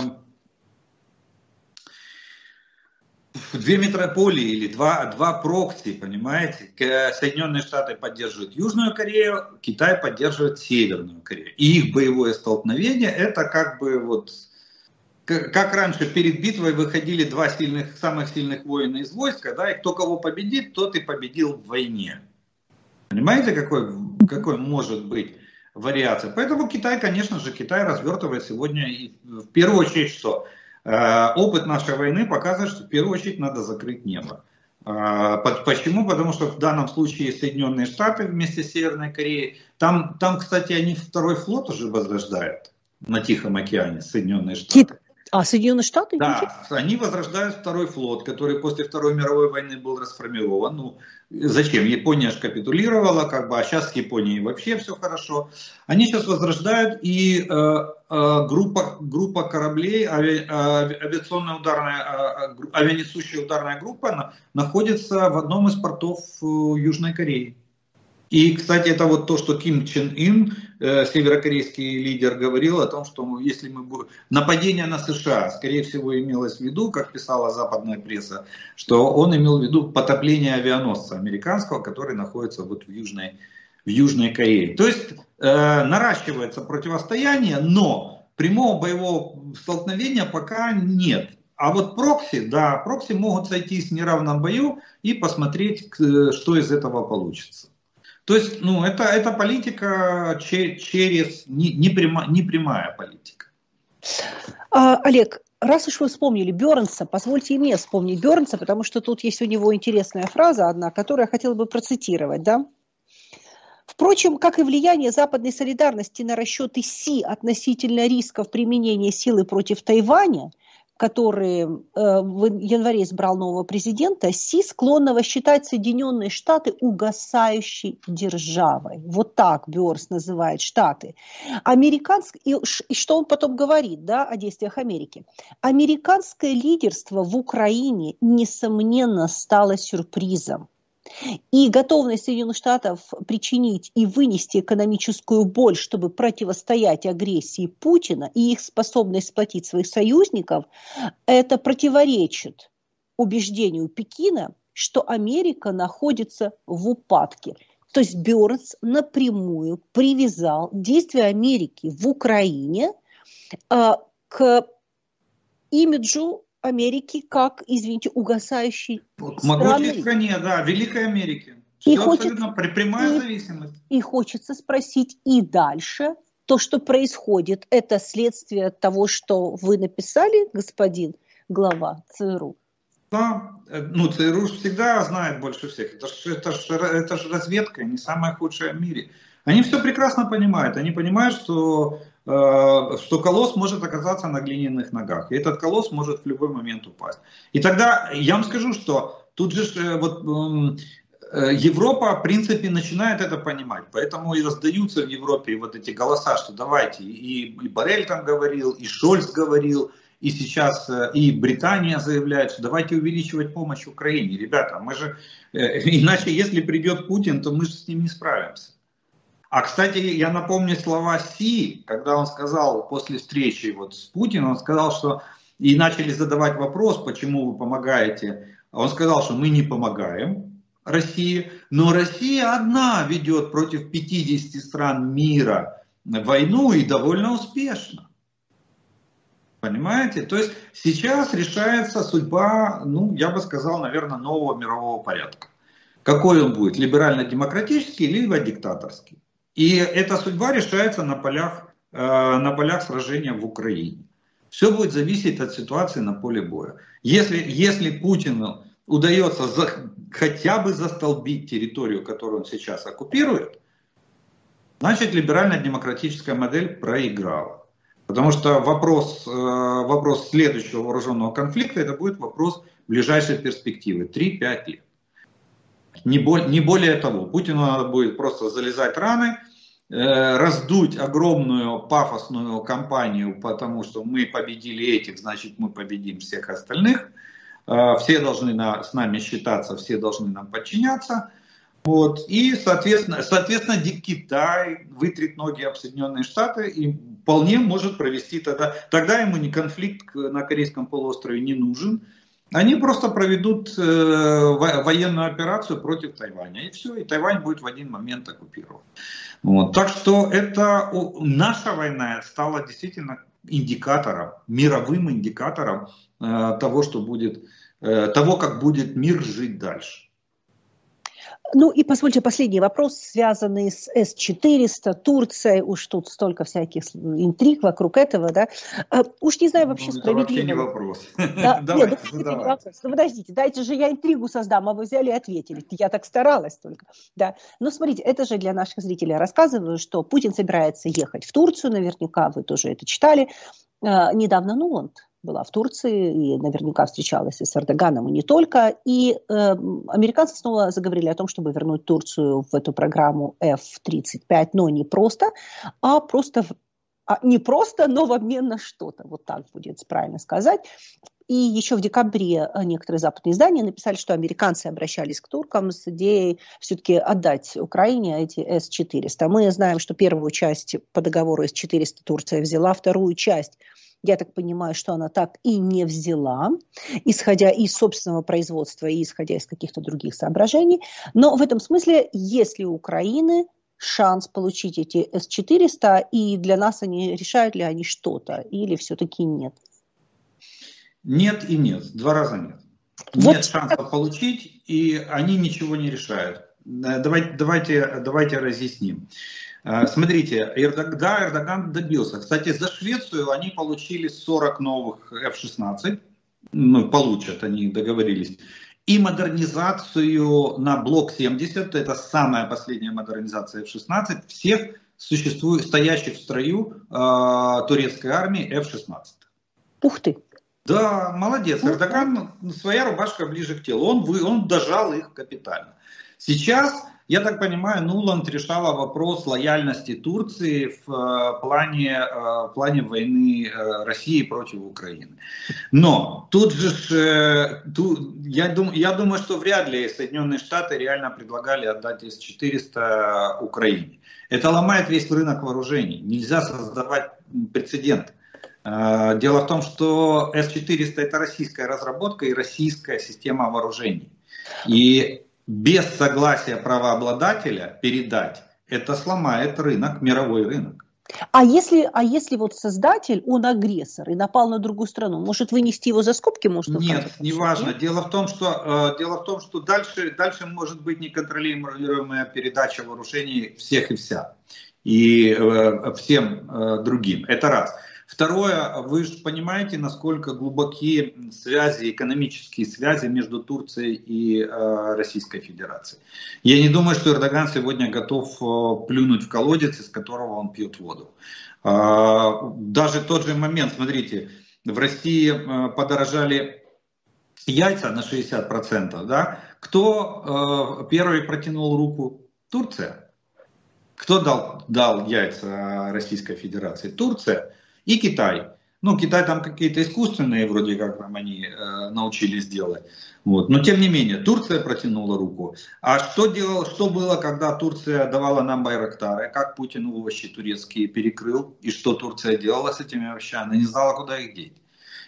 две метрополии или два, два прокси, понимаете? Соединенные Штаты поддерживают Южную Корею, Китай поддерживает Северную Корею. И их боевое столкновение это как бы вот как раньше перед битвой выходили два сильных, самых сильных воина из войска, да, и кто кого победит, тот и победил в войне. Понимаете, какой, какой может быть вариация? Поэтому Китай, конечно же, Китай развертывает сегодня и в первую очередь что? Э, опыт нашей войны показывает, что в первую очередь надо закрыть небо. Э, почему? Потому что в данном случае Соединенные Штаты вместе с Северной Кореей, там, там кстати, они второй флот уже возрождают на Тихом океане, Соединенные Штаты. А Соединенные Штаты? Да, они возрождают второй флот, который после Второй мировой войны был расформирован. Ну, зачем? Япония же капитулировала, как бы, а сейчас с Японией вообще все хорошо. Они сейчас возрождают, и э, э, группа, группа кораблей, ави, э, авиационная ударная, э, э авианесущая ударная группа на, находится в одном из портов Южной Кореи. И, кстати, это вот то, что Ким Чен Ин, э, северокорейский лидер, говорил о том, что если мы будем... Нападение на США, скорее всего, имелось в виду, как писала западная пресса, что он имел в виду потопление авианосца американского, который находится вот в Южной, в Южной Корее. То есть э, наращивается противостояние, но прямого боевого столкновения пока нет. А вот прокси, да, прокси могут сойтись в неравном бою и посмотреть, что из этого получится. То есть, ну, это, это политика через, не, не, не прямая политика. А, Олег, раз уж вы вспомнили Бернса, позвольте и мне вспомнить Бернса, потому что тут есть у него интересная фраза одна, которую я хотела бы процитировать, да? Впрочем, как и влияние западной солидарности на расчеты Си относительно рисков применения силы против Тайваня – который э, в январе избрал нового президента, Си склонного считать Соединенные Штаты угасающей державой. Вот так Бёрс называет Штаты. Американск... И, что он потом говорит да, о действиях Америки? Американское лидерство в Украине, несомненно, стало сюрпризом. И готовность Соединенных Штатов причинить и вынести экономическую боль, чтобы противостоять агрессии Путина и их способность сплотить своих союзников, это противоречит убеждению Пекина, что Америка находится в упадке. То есть Бернс напрямую привязал действия Америки в Украине э, к имиджу Америки как, извините, угасающей вот, Могучей стране, да, Великой Америки. И хочется, прямая и, зависимость. И хочется спросить и дальше, то, что происходит, это следствие того, что вы написали, господин глава ЦРУ? Да, э, ну ЦРУ всегда знает больше всех. Это же это ж, это ж разведка, не самая худшая в мире. Они все прекрасно понимают. Они понимают, что Э, что колосс может оказаться на глиняных ногах. И этот колосс может в любой момент упасть. И тогда я вам скажу, что тут же э, вот эм, э, Европа, в принципе, начинает это понимать. Поэтому и раздаются в Европе вот эти голоса, что давайте, и, и Барель там говорил, и Шольц говорил, и сейчас и Британия заявляет, что давайте увеличивать помощь Украине. Ребята, мы же, иначе если придет Путин, то мы же с ним не справимся. А, кстати, я напомню слова Си, когда он сказал после встречи вот с Путиным, он сказал, что и начали задавать вопрос, почему вы помогаете. Он сказал, что мы не помогаем России, но Россия одна ведет против 50 стран мира войну и довольно успешно. Понимаете? То есть сейчас решается судьба, ну, я бы сказал, наверное, нового мирового порядка. Какой он будет? Либерально-демократический, либо диктаторский. И эта судьба решается на полях, э, на полях сражения в Украине. Все будет зависеть от ситуации на поле боя. Если, если Путину удается за, хотя бы застолбить территорию, которую он сейчас оккупирует, значит либерально-демократическая модель проиграла. Потому что вопрос, э, вопрос следующего вооруженного конфликта это будет вопрос ближайшей перспективы 3-5 лет. Не, боль, не более того, Путину надо будет просто залезать раны, э, раздуть огромную пафосную кампанию, потому что мы победили этих, значит мы победим всех остальных. Э, все должны на, с нами считаться, все должны нам подчиняться. Вот. И, соответственно, соответственно, Китай вытрет ноги об Соединенные Штаты и вполне может провести тогда. Тогда ему не конфликт на Корейском полуострове не нужен. Они просто проведут э, военную операцию против Тайваня. И все, и Тайвань будет в один момент оккупирован. Вот. Так что это наша война стала действительно индикатором, мировым индикатором э, того, что будет, э, того, как будет мир жить дальше. Ну и позвольте последний вопрос, связанный с С-400, Турцией. Уж тут столько всяких интриг вокруг этого, да. А, уж не знаю вообще ну, справедливо. Это вообще не вопрос. Да? Нет, ну, не вопрос. Ну, подождите, дайте же я интригу создам, а вы взяли и ответили. Я так старалась только. Да. Но смотрите, это же для наших зрителей рассказываю, что Путин собирается ехать в Турцию, наверняка вы тоже это читали. А, недавно Нуланд была в Турции и наверняка встречалась и с Эрдоганом, и не только. И э, американцы снова заговорили о том, чтобы вернуть Турцию в эту программу F-35, но не просто, а просто А не просто, но в обмен на что-то. Вот так будет правильно сказать. И еще в декабре э, некоторые западные издания написали, что американцы обращались к туркам с идеей все-таки отдать Украине эти С-400. Мы знаем, что первую часть по договору С-400 Турция взяла, вторую часть я так понимаю, что она так и не взяла, исходя из собственного производства и исходя из каких-то других соображений. Но в этом смысле, если у Украины шанс получить эти С-400, и для нас они решают ли они что-то, или все-таки нет? Нет и нет. Два раза нет. Вот. Нет шанса получить, и они ничего не решают. Э, давайте, давайте, давайте разъясним. Э, смотрите, да, Эрдоган добился. Кстати, за Швецию они получили 40 новых F-16. Ну, получат, они договорились. И модернизацию на блок 70, это самая последняя модернизация F-16, всех существует, стоящих в строю э, турецкой армии F-16. Ух ты! Да, молодец. Ну, Эрдоган, своя рубашка ближе к телу. Он, вы, он дожал их капитально. Сейчас, я так понимаю, Нуланд решала вопрос лояльности Турции в э, плане, э, в плане войны э, России против Украины. Но тут же, я, дум, я думаю, что вряд ли Соединенные Штаты реально предлагали отдать С-400 Украине. Это ломает весь рынок вооружений. Нельзя создавать прецедент. Дело в том, что С-400 это российская разработка и российская система вооружений. И без согласия правообладателя передать, это сломает рынок, мировой рынок. А если, а если вот создатель, он агрессор и напал на другую страну, может вынести его за скобки? Может, Нет, не важно. Дело в том, что, э, дело в том, что дальше, дальше может быть неконтролируемая передача вооружений всех и вся. И э, всем э, другим. Это раз. Второе, вы же понимаете, насколько глубокие связи, экономические связи между Турцией и э, Российской Федерацией. Я не думаю, что Эрдоган сегодня готов э, плюнуть в колодец, из которого он пьет воду. Э, даже тот же момент, смотрите, в России э, подорожали яйца на 60%, да? Кто э, первый протянул руку? Турция. Кто дал, дал яйца Российской Федерации? Турция и Китай. Ну, Китай там какие-то искусственные, вроде как там они э, научились делать. Вот. Но тем не менее, Турция протянула руку. А что, делал, что было, когда Турция давала нам Байрактары? Как Путин овощи турецкие перекрыл? И что Турция делала с этими овощами? Она не знала, куда их деть.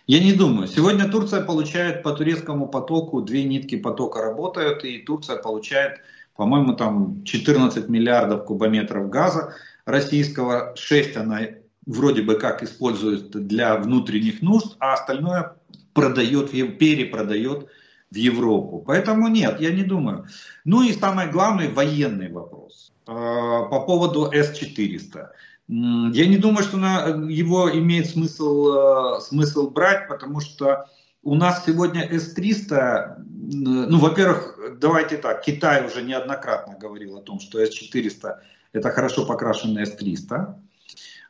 Я не думаю. Сегодня Турция получает по турецкому потоку, две нитки потока работают, и Турция получает, по-моему, там 14 миллиардов кубометров газа российского, 6 она вроде бы как использует для внутренних нужд, а остальное продает, перепродает в Европу. Поэтому нет, я не думаю. Ну и самый главный военный вопрос э, по поводу С-400. Я не думаю, что на, его имеет смысл, э, смысл брать, потому что у нас сегодня С-300, ну, во-первых, давайте так, Китай уже неоднократно говорил о том, что С-400 это хорошо покрашенный С-300.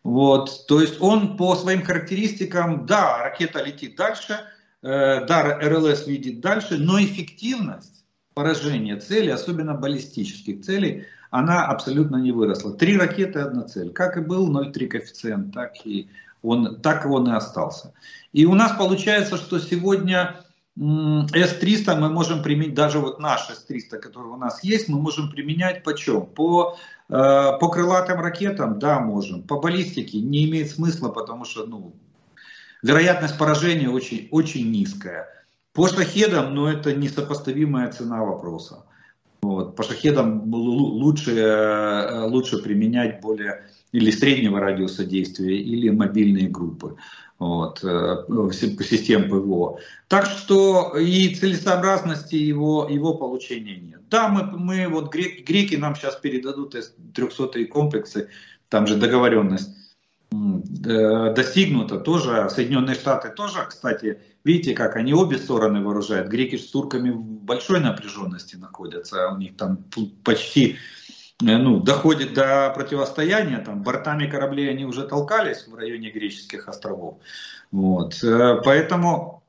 Вот, то есть он по своим характеристикам, да, ракета летит дальше, э, да, РЛС видит дальше, но эффективность поражения цели, особенно баллистических целей, она абсолютно не выросла. Три ракеты, одна цель. Как и был 0,3 коэффициент, так и он, так он и остался. И у нас получается, что сегодня с-300 мы можем применить, даже вот наш С-300, который у нас есть, мы можем применять по чем? По по крылатым ракетам, да, можем. По баллистике не имеет смысла, потому что ну, вероятность поражения очень, очень низкая. По шахедам, ну, это несопоставимая цена вопроса. Вот. По шахедам лучше, э, лучше применять более или среднего радиуса действия, или мобильные группы вот, э, систем ПВО. Так что и целесообразности его, его получения нет. Да, мы, мы вот греки, греки нам сейчас передадут 300 комплексы, там же договоренность достигнута тоже. Соединенные Штаты тоже, кстати, видите, как они обе стороны вооружают. Греки с турками в большой напряженности находятся, у них там почти ну, доходит до противостояния, там бортами кораблей они уже толкались в районе греческих островов. Вот. Э, поэтому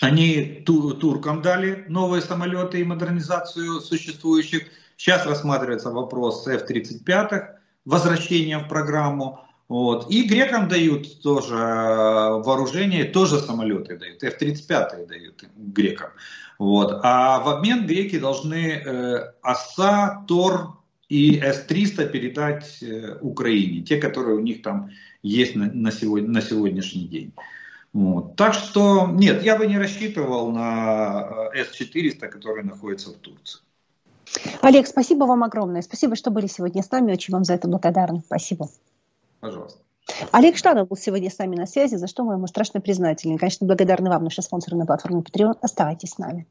они ту, туркам дали новые самолеты и модернизацию существующих. Сейчас рассматривается вопрос с F-35, возвращения в программу. Вот. И грекам дают тоже вооружение, тоже самолеты дают, F-35 дают грекам. Вот. А в обмен греки должны э, ОСА, ТОР и С-300 передать э, Украине, те, которые у них там есть на, на, сегодня, на сегодняшний день. Вот. Так что нет, я бы не рассчитывал на э, С-400, который находится в Турции. Олег, спасибо вам огромное. Спасибо, что были сегодня с нами. Очень вам за это благодарны. Спасибо. Пожалуйста. Олег Штанов был сегодня с нами на связи, за что мы ему страшно признательны. Конечно, благодарны вам, наши спонсоры на платформе Patreon. Оставайтесь с нами.